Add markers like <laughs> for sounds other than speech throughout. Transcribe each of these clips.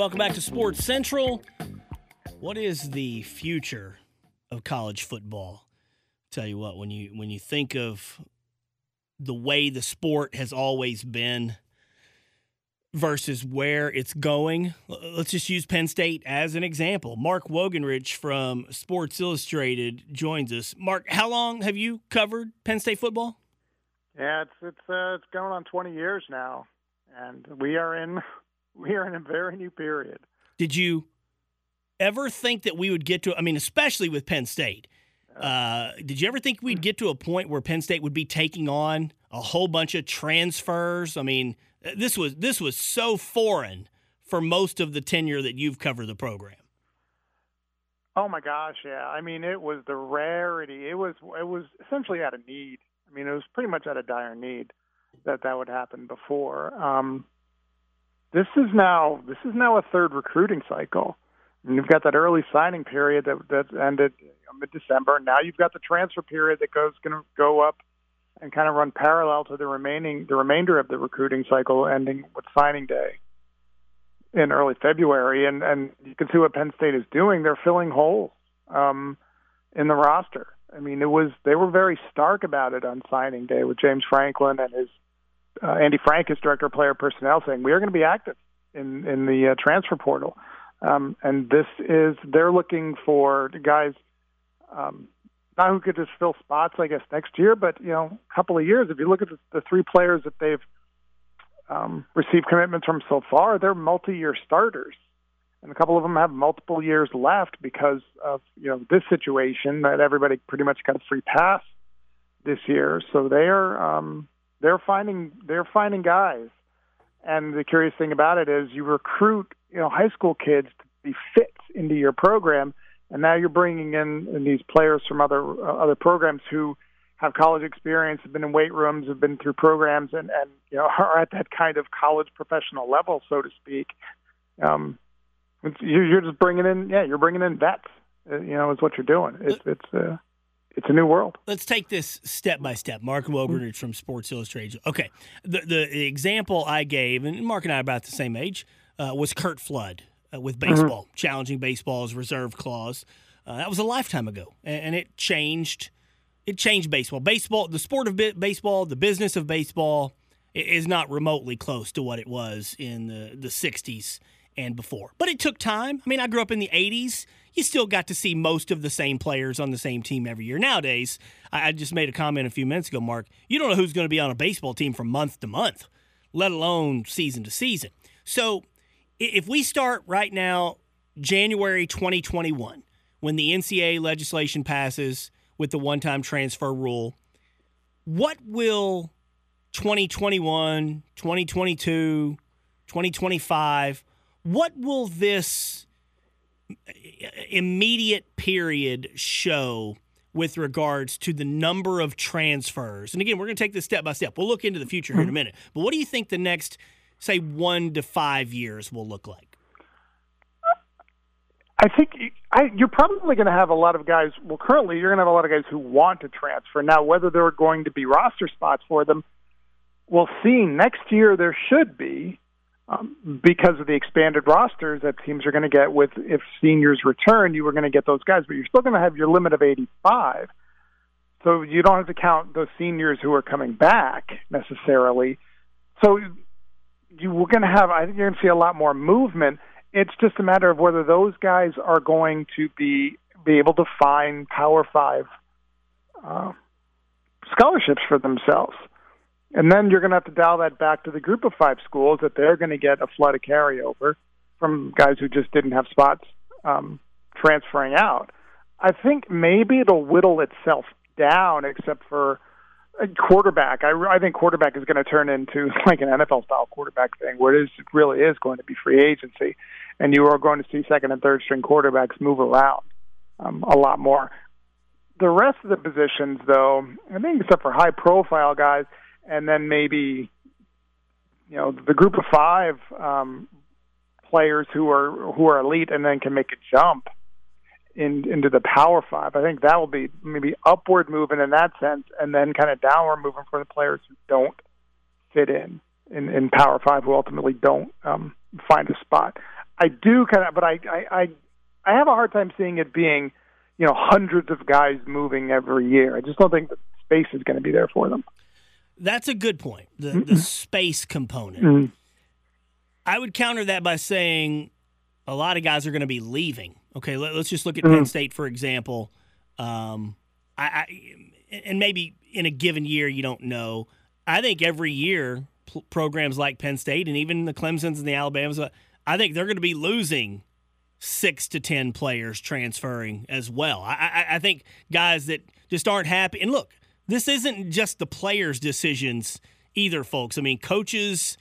welcome back to Sports Central. What is the future of college football? Tell you what, when you when you think of the way the sport has always been versus where it's going, let's just use Penn State as an example. Mark Wogenrich from Sports Illustrated joins us. Mark, how long have you covered Penn State football? Yeah, it's it's uh, it's going on 20 years now, and we are in we are in a very new period. Did you ever think that we would get to? I mean, especially with Penn State. Uh, did you ever think we'd get to a point where Penn State would be taking on a whole bunch of transfers? I mean, this was this was so foreign for most of the tenure that you've covered the program. Oh my gosh, yeah. I mean, it was the rarity. It was it was essentially out of need. I mean, it was pretty much out of dire need that that would happen before. Um, this is now this is now a third recruiting cycle. And you've got that early signing period that that ended mid December. Now you've got the transfer period that goes going to go up and kind of run parallel to the remaining the remainder of the recruiting cycle, ending with signing day in early February. And and you can see what Penn State is doing. They're filling holes um, in the roster. I mean, it was they were very stark about it on signing day with James Franklin and his uh, Andy Frank, as director of player personnel, saying we are going to be active in in the uh, transfer portal. Um, and this is they're looking for guys um, not who could just fill spots, I guess, next year, but you know, a couple of years. If you look at the, the three players that they've um, received commitments from so far, they're multi-year starters, and a couple of them have multiple years left because of you know this situation that everybody pretty much got a free pass this year. So they are um, they're finding they're finding guys. And the curious thing about it is you recruit, you know, high school kids to be fit into your program, and now you're bringing in, these players from other uh, other programs who have college experience, have been in weight rooms, have been through programs, and and you know are at that kind of college professional level, so to speak. Um, you're just bringing in, yeah, you're bringing in vets. Uh, you know, is what you're doing. It's it's. Uh, it's a new world. Let's take this step by step. Mark Wogenrich from Sports Illustrated. Okay, the, the example I gave, and Mark and I are about the same age, uh, was Curt Flood uh, with mm-hmm. baseball, mm-hmm. challenging baseball's reserve clause. Uh, that was a lifetime ago, and, and, it changed. It changed baseball. Baseball, the sport of baseball, the business of baseball, is not remotely close to what it was in the the '60s and before. But it took time. I mean, I grew up in the '80s you still got to see most of the same players on the same team every year. Nowadays, I just made a comment a few minutes ago, Mark. You don't know who's going to be on a baseball team from month to month, let alone season to season. So if we start right now, January 2021, when the NCAA legislation passes with the one time transfer rule, what will 2021, 2022, 2025, what will this immediate period show with regards to the number of transfers? And again, we're going to take this step by step. We'll look into the future here in a mm-hmm. minute. But what do you think the next, say, one to five years will look like? I think I, you're probably going to have a lot of guys. Well, currently, you're going to have a lot of guys who want to transfer. Now, whether there are going to be roster spots for them, we'll see. Next year, there should be um, because of the expanded rosters that teams are going to get with if seniors return, you were going to get those guys, but you're still going to have your limit of 85. So you don't have to count those seniors who are coming back necessarily. So you we're going to have, I think you're going to see a lot more movement. It's just a matter of whether those guys are going to be be able to find Power Five uh, scholarships for themselves. And then you're going to have to dial that back to the group of five schools that they're going to get a flood of carryover from guys who just didn't have spots um, transferring out. I think maybe it'll whittle itself down, except for a quarterback. I, I think quarterback is going to turn into <laughs> like an NFL style quarterback thing, where it, is, it really is going to be free agency, and you are going to see second and third string quarterbacks move around um, a lot more. The rest of the positions, though, I think except for high profile guys, and then maybe you know the group of five um, players who are who are elite and then can make a jump in, into the power five. I think that will be maybe upward moving in that sense, and then kind of downward moving for the players who don't fit in in, in power five, who ultimately don't um, find a spot. I do kind of, but I, I, I, I have a hard time seeing it being, you know, hundreds of guys moving every year. I just don't think the space is going to be there for them. That's a good point. The the space component. Mm-hmm. I would counter that by saying a lot of guys are going to be leaving. Okay, let, us just look at Mm-hmm. Penn State for example. Um, I, I and maybe in a given year you don't know. I think every year programs like Penn State and even the Clemson's and the Alabamas, uh, I think they're going to be losing six to ten players transferring as well. I, I, I think guys that just aren't happy. And look, this isn't just the players' decisions either, folks. I mean, coaches,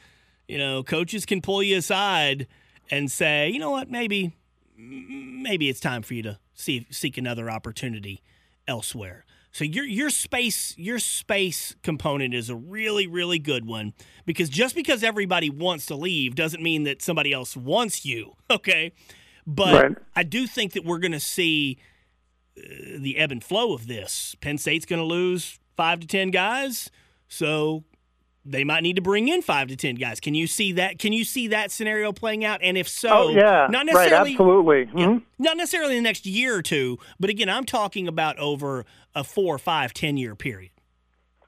you know, coaches can pull you aside and say, you know what, maybe, maybe it's time for you to see seek another opportunity elsewhere. So your your space your space component is a really really good one because just because everybody wants to leave doesn't mean that somebody else wants you. <laughs> Okay, but Right. I do think that we're going to see the ebb and flow of this. Penn State's going to lose five to ten guys, so they might need to bring in five to ten guys. Can you see that? Can you see that scenario playing out? And if so, oh yeah, not right, necessarily absolutely. yeah, Mhm. not necessarily in the next year or two, but again, I'm talking about over a four, five, ten year period.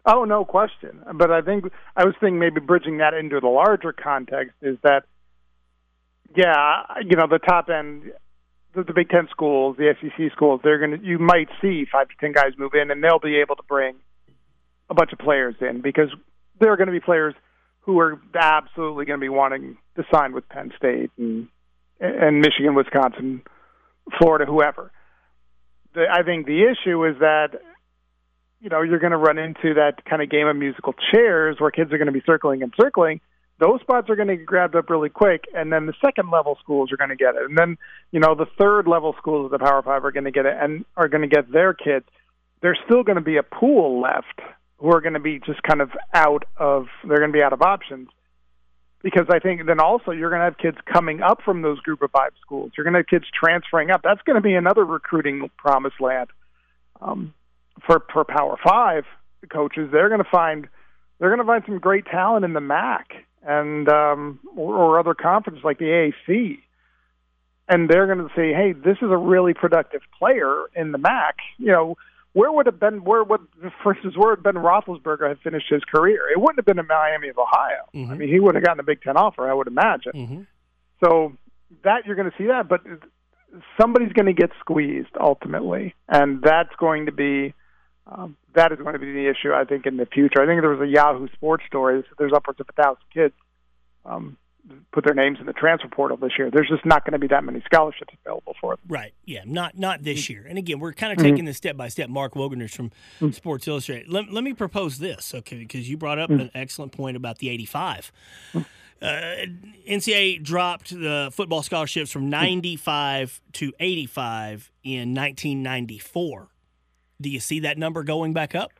Oh, no question. But I think I was thinking maybe bridging that into the larger context is that, yeah, you know, the top end, the, the Big Ten schools, the SEC schools, they're going to, you might see five to ten guys move in, and they'll be able to bring a bunch of players in because there are going to be players who are absolutely going to be wanting to sign with Penn State and and Michigan, Wisconsin, Florida, whoever. The, I think the issue is that you know, you're going to run into that kind of game of musical chairs where kids are going to be circling and circling. Those spots are going to get grabbed up really quick, and then the second level schools are going to get it, and then you know the third level schools of the Power Five are going to get it, and are going to get their kids. There's still going to be a pool left who are going to be just kind of out of. They're going to be out of options because I think then also you're going to have kids coming up from those group of five schools. You're going to have kids transferring up. That's going to be another recruiting promised land. Um, for for Power Five coaches, they're going to find they're going to find some great talent in the MAC and um, or, or other conferences like the AAC, and they're going to say, "Hey, this is a really productive player in the MAC." You know, where would have been where would <laughs> for instance where would Ben Roethlisberger have finished his career? It wouldn't have been in Miami of Ohio. I mean, he would have gotten a Big Ten offer, I would imagine. Mm-hmm. So that you're going to see that, but somebody's going to get squeezed ultimately, and that's going to be um, that is going to be the issue. I think in the future. I think there was a Yahoo Sports story. There's upwards of a thousand kids um, put their names in the transfer portal this year. There's just not going to be that many scholarships available for them. Right. Yeah. Not not this Mm-hmm. year. And again, we're kind of taking this step by step. Mark Wogenrich from Mm. Sports Illustrated. Let, let me propose this, okay? Because you brought up Mm. an excellent point about the 85. Uh, NCAA dropped the football scholarships from 95 to 85 in 1994. Do you see that number going back up?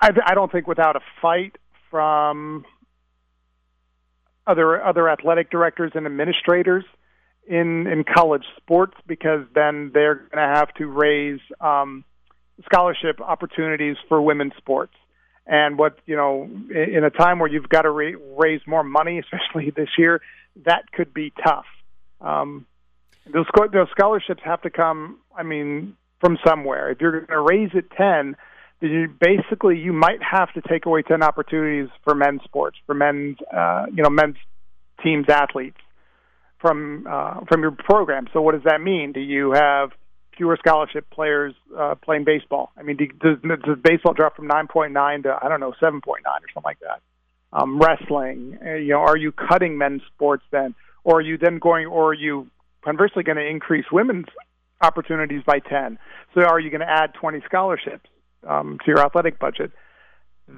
I, I don't think without a fight from other other athletic directors and administrators in in college sports, because then they're going to have to raise um, scholarship opportunities for women's sports. And what you know, in a time where you've got to ra- raise more money, <laughs> especially this year, that could be tough. Um, those those scholarships have to come. I mean, from somewhere. If you're going to raise it ten, then you basically you might have to take away ten opportunities for men's sports, for men's uh, you know men's teams athletes from uh, from your program. So what does that mean? Do you have fewer scholarship players uh, playing baseball? I mean, do, does, does baseball drop from nine point nine to I don't know seven point nine or something like that? Um, wrestling, uh, you know, are you cutting men's sports then, or are you then going, or are you conversely going to increase women's opportunities by 10. So are you going to add 20 scholarships um, to your athletic budget?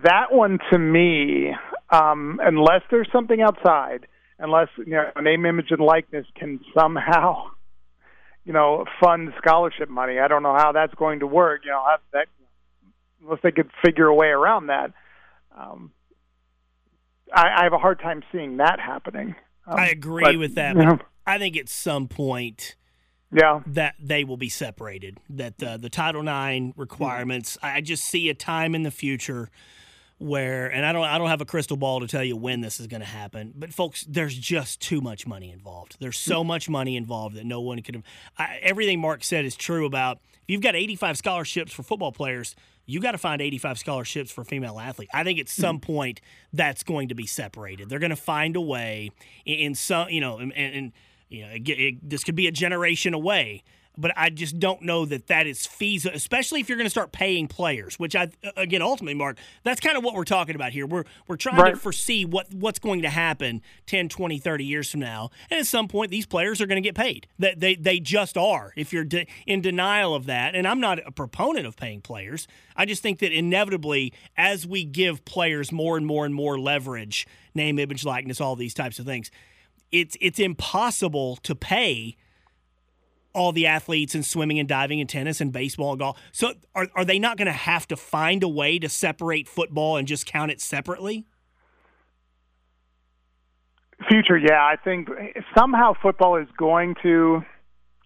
That one to me, um, unless there's something outside, unless you know name, image, and likeness can somehow, <laughs> you know, fund scholarship money. I don't know how that's going to work. You know, that unless they could figure a way around that. Um, I, I have a hard time seeing that happening. Um, I agree but, with that. you know, I think at some point yeah. that they will be separated. That uh, the Title IX requirements. I just see a time in the future where and I don't I don't have a crystal ball to tell you when this is going to happen, but folks, there's just too much money involved. There's so much money involved that no one could. I, everything Mark said is true about if you've got 85 scholarships for football players. You got to find 85 scholarships for female athlete. I think at some point that's going to be separated. They're going to find a way in, in some, you know, and, and you know, it, it, this could be a generation away but I just don't know that that is feasible, especially if you're going to start paying players. Which I again, ultimately, Mark, that's kind of what we're talking about here. We're we're trying right. to foresee what what's going to happen 10, 20, 30 years from now, and at some point, these players are going to get paid. That they, they just are. If you're de- in denial of that, and I'm not a proponent of paying players, I just think that inevitably, as we give players more and more and more leverage, name, image, likeness, all these types of things, it's it's impossible to pay all the athletes in swimming and diving and tennis and baseball and golf. So are, are they not going to have to find a way to separate football and just count it separately? Future, yeah. I think somehow football is going to,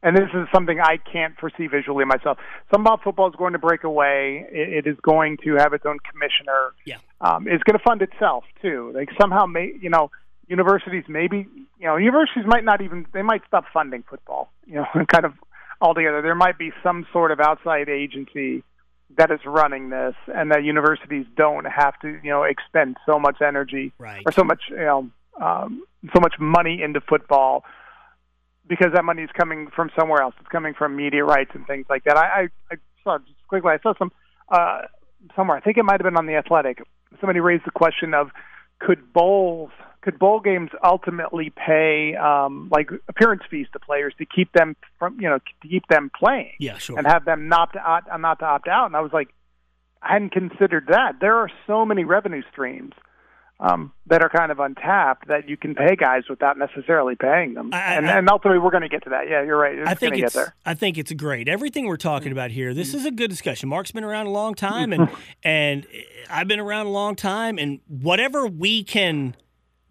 and this is something I can't foresee visually myself. Somehow football is going to break away. it, it is going to have its own commissioner. Yeah. Um, it's going to fund itself too. Like somehow, may you know, universities maybe you know universities might not even they might stop funding football you know <laughs> kind of altogether. There might be some sort of outside agency that is running this and that universities don't have to you know expend so much energy right. or so much you know um, so much money into football because that money is coming from somewhere else. It's coming from media rights and things like that. I i, I saw just quickly i saw some uh somewhere i think it might have been on the athletic somebody raised the question of could bowls could bowl games ultimately pay um, like appearance fees to players to keep them from you know to keep them playing? Yeah, sure. And have them not to opt, not to opt out. And I was like, I hadn't considered that. There are so many revenue streams um, that are kind of untapped that you can pay guys without necessarily paying them. I, and, I, and, ultimately, we're going to get to that. Yeah, you're right. It's I think it's. I think it's great. Everything we're talking about here. This is a good discussion. Mark's been around a long time, and <laughs> and I've been around a long time, and whatever we can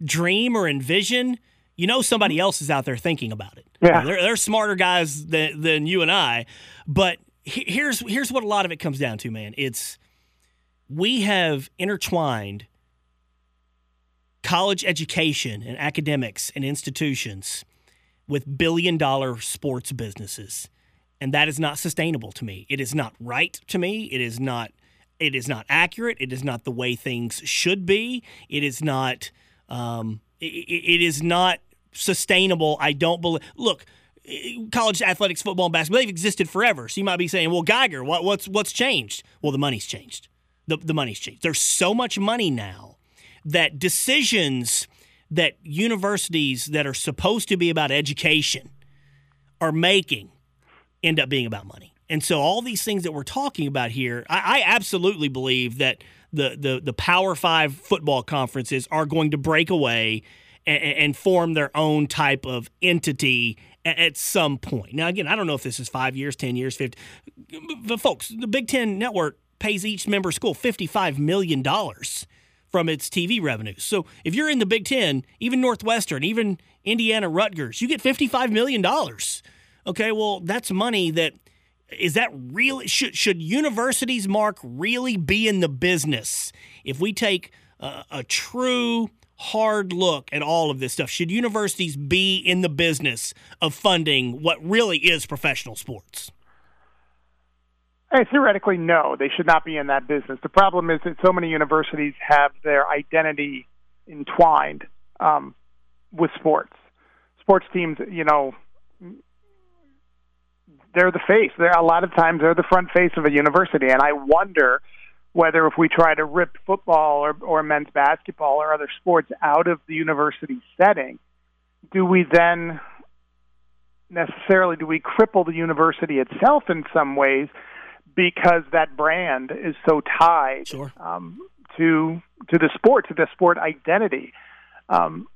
dream or envision, you know somebody else is out there thinking about it. Yeah, they're, they're smarter guys than, than you and I. But here's here's what a lot of it comes down to, man. It's we have intertwined college education and academics and institutions with billion dollar sports businesses. And that is not sustainable to me. It is not right to me. It is not it is not accurate. It is not the way things should be. It is not um, it, it is not sustainable. I don't believe. Look, college athletics, football, and basketball, they've existed forever. So you might be saying, well, Giger, what, what's what's changed? Well, the money's changed. The, the money's changed. There's so much money now that decisions that universities that are supposed to be about education are making end up being about money. And so all these things that we're talking about here, I, I absolutely believe that – the the the Power Five football conferences are going to break away and, and form their own type of entity at, at some point. Now, again, I don't know if this is five years, ten years, fifty. But folks, the Big Ten Network pays each member school fifty five million dollars from its TV revenues. So if you're in the Big Ten, even Northwestern, even Indiana Rutgers, you get $55 million. Okay, well, that's money that is that really should should universities mark really be in the business if we take a, a true hard look at all of this stuff should universities be in the business of funding what really is professional sports Hey, theoretically, no, they should not be in that business. The problem is that so many universities have their identity entwined um, with sports. Sports teams, you know, they're the face. They're a lot of times they're the front face of a university, and I wonder whether if we try to rip football or, or men's basketball or other sports out of the university setting, do we then necessarily do we cripple the university itself in some ways because that brand is so tied sure. um, to to the sport to the sport identity. Um,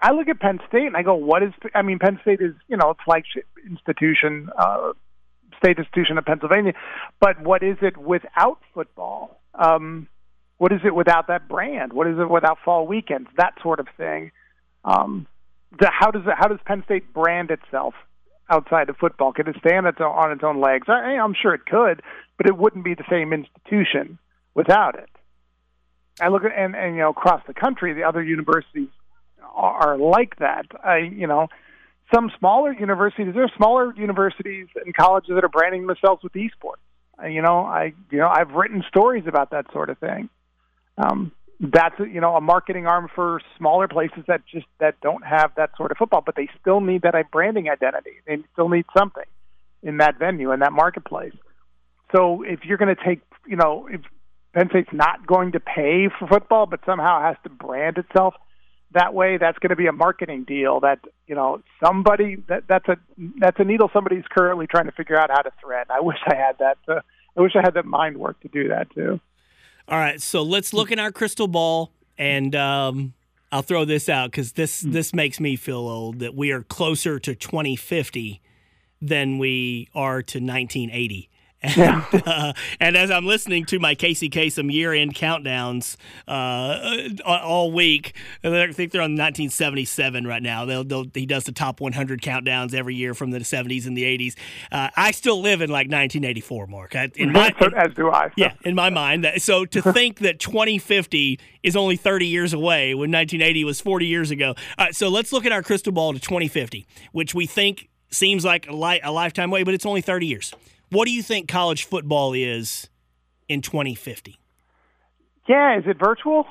I look at Penn State and I go, what is? I mean, Penn State is you know flagship institution, uh, state institution of Pennsylvania, but what is it without football? Um, what is it without that brand? What is it without fall weekends? That sort of thing. Um, the, how does it, how does Penn State brand itself outside of football? Could it stand its own, on its own legs? I, I'm sure it could, but it wouldn't be the same institution without it. I look at and, and you know across the country, the other universities are, like that. I you know some smaller universities. There are smaller universities and colleges that are branding themselves with esports. You know, I you know I've written stories about that sort of thing. Um, that's you know a marketing arm for smaller places that just that don't have that sort of football, but they still need that branding identity. They still need something in that venue in that marketplace. So if you're going to take, you know, if Penn State's not going to pay for football, but somehow has to brand itself that way, that's going to be a marketing deal that you know somebody that that's a that's a needle somebody's currently trying to figure out how to thread. I wish I had that. Uh, I wish I had that mind work to do that too. All right, so let's look in our crystal ball, and um, I'll throw this out because this this makes me feel old that we are closer to 2050 than we are to 1980. And, <laughs> uh, and as I'm listening to my Casey Kasem year end countdowns uh, all week, I think they're on 1977 right now. They'll, they'll, he does the top 100 countdowns every year from the 70s and the 80s. Uh, I still live in like 1984, Mark. in my, as do I. Yeah, in my mind. So to <laughs> think that 2050 is only 30 years away when 1980 was 40 years ago. so let's look at our crystal ball to 2050, which we think seems like a, li- a lifetime away, but it's only 30 years. What do you think college football is in 2050? Yeah, is it virtual?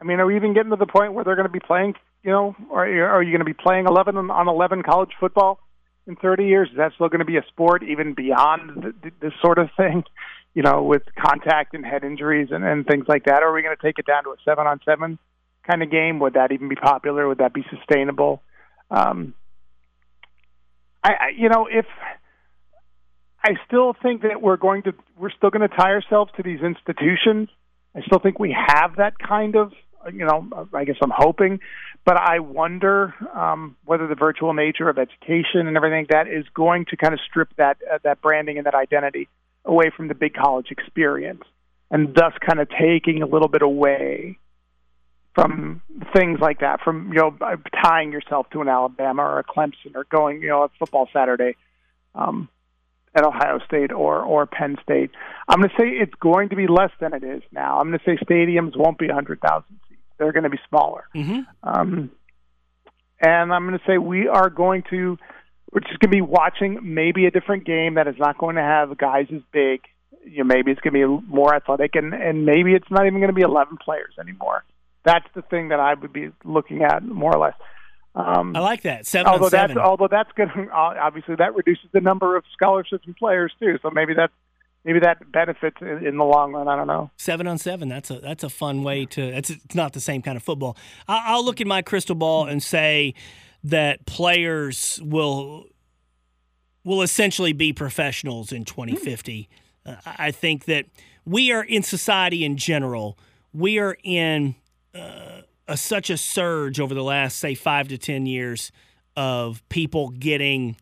I mean, are we even getting to the point where they're going to be playing? You know, or are you going to be playing 11 on 11 college football in 30 years? Is that still going to be a sport even beyond this sort of thing? <laughs> You know, with contact and head injuries and, and things like that. Or are we going to take it down to a seven on seven kind of game? Would that even be popular? Would that be sustainable? Um, I, I you know, if I still think that we're going to we're still going to tie ourselves to these institutions. I still think we have that kind of you know I guess I'm hoping, but I wonder um, whether the virtual nature of education and everything like that is going to kind of strip that uh, that branding and that identity away from the big college experience, and thus kind of taking a little bit away from things like that, from you know tying yourself to an Alabama or a Clemson or going you know a football Saturday. Um, at Ohio State or or Penn State. I'm going to say it's going to be less than it is now. I'm going to say stadiums won't be 100,000 seats. They're going to be smaller. Mm-hmm. Um, and I'm going to say we are going to we're just going to be watching maybe a different game that is not going to have guys as big. You know, maybe it's going to be more athletic, and and maybe it's not even going to be 11 players anymore. That's the thing that I would be looking at more or less. Um, I like that. Seven although seven. that's although that's good. Obviously, that reduces the number of scholarships and players too. So maybe that maybe that benefits in, in, the long run. I don't know. Seven on seven. That's a that's a fun way to. It's it's not the same kind of football. I, I'll look at my crystal ball and say that players will will essentially be professionals in 2050. Uh, I think that we are in society in general. We are in. Uh, a, such a surge over the last, say, five to 10 years of people getting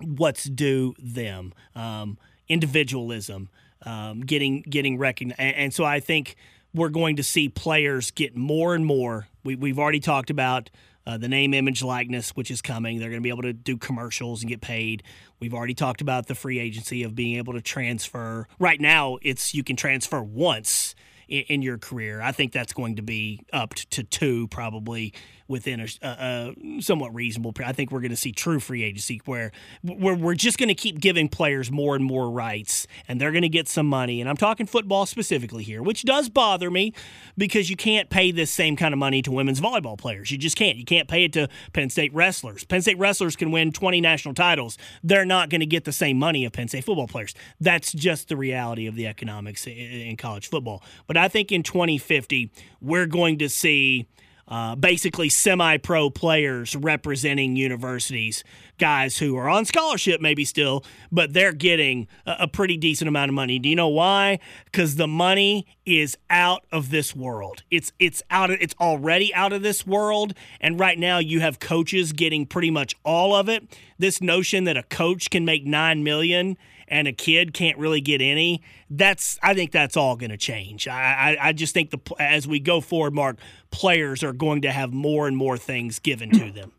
what's due them, um, individualism, um, getting getting recognized. And, and, so I think we're going to see players get more and more. We, we've already talked about uh, the name, image, likeness, which is coming. They're going to be able to do commercials and get paid. We've already talked about the free agency of being able to transfer. Right now, it's you can transfer once in, in your career. I think that's going to be up to two probably within a, a, a somewhat reasonable. Period. I think we're going to see true free agency where we're, just going to keep giving players more and more rights, and they're going to get some money. And I'm talking football specifically here, which does bother me because you can't pay this same kind of money to women's volleyball players. You just can't. You can't pay it to Penn State wrestlers. Penn State wrestlers can win 20 national titles. They're not going to get the same money of Penn State football players. That's just the reality of the economics in college football. But I think in 2050, we're going to see uh, basically semi pro players representing universities, guys who are on scholarship maybe still, but they're getting a, a pretty decent amount of money. Do you know why? Because the money is out of this world. It's it's out of, it's already out of this world, and right now you have coaches getting pretty much all of it. This notion that a coach can make nine million and a kid can't really get any. That's I think that's all going to change. I, I, I just think the as we go forward, Mark, players are going to have more and more things given to them.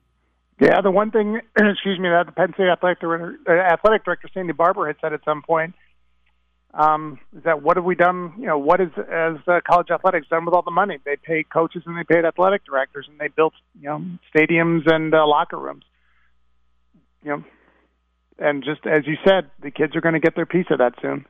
Yeah, the one thing, <clears throat> excuse me, that the Penn State athletic director, uh, athletic director Sandy Barbour had said at some point um, is that what have we done? You know, what is as uh, college athletics done with all the money? They paid coaches and they paid athletic directors and they built you know stadiums and uh, locker rooms. You know, and just as you said, the kids are going to get their piece of that soon.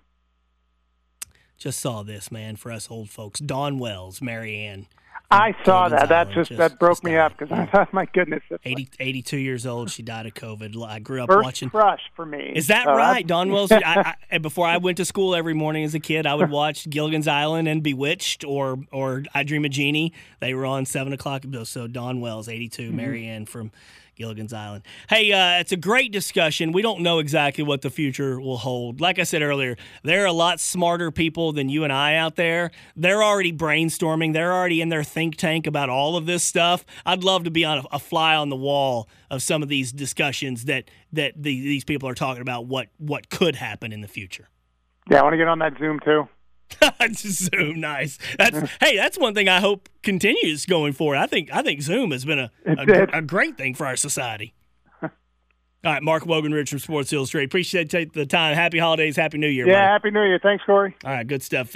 Just saw this man for us old folks. Dawn Wells, Mary Ann. I saw that. That just, just, that broke just me up because I thought, my goodness, 80, 82 years old. She died of COVID. I grew up First watching. Crush for me. Is that right, Dawn Wells? I, I, <laughs> before I went to school every morning as a kid, I would watch Gilligan's Island and Bewitched or or I Dream of Jeannie. They were on seven o'clock. So Dawn Wells, eighty two, mm-hmm. Mary Ann from Gilligan's Island. Hey, uh, it's a great discussion. We don't know exactly what the future will hold. Like I said earlier, there are a lot smarter people than you and I out there. They're already brainstorming, they're already in their think tank about all of this stuff. I'd love to be on a, a fly on the wall of some of these discussions that, that the, these people are talking about what, what could happen in the future. Yeah, I want to get on that Zoom too. <laughs> Zoom, nice. That's hey, that's one thing I hope continues going forward. I think I think Zoom has been a a, a great thing for our society. <laughs> All right, Mark Wogenrich from Sports Illustrated. Appreciate the time. Happy holidays. Happy New Year. Yeah, buddy. Happy New Year. Thanks, Corey. All right, good stuff.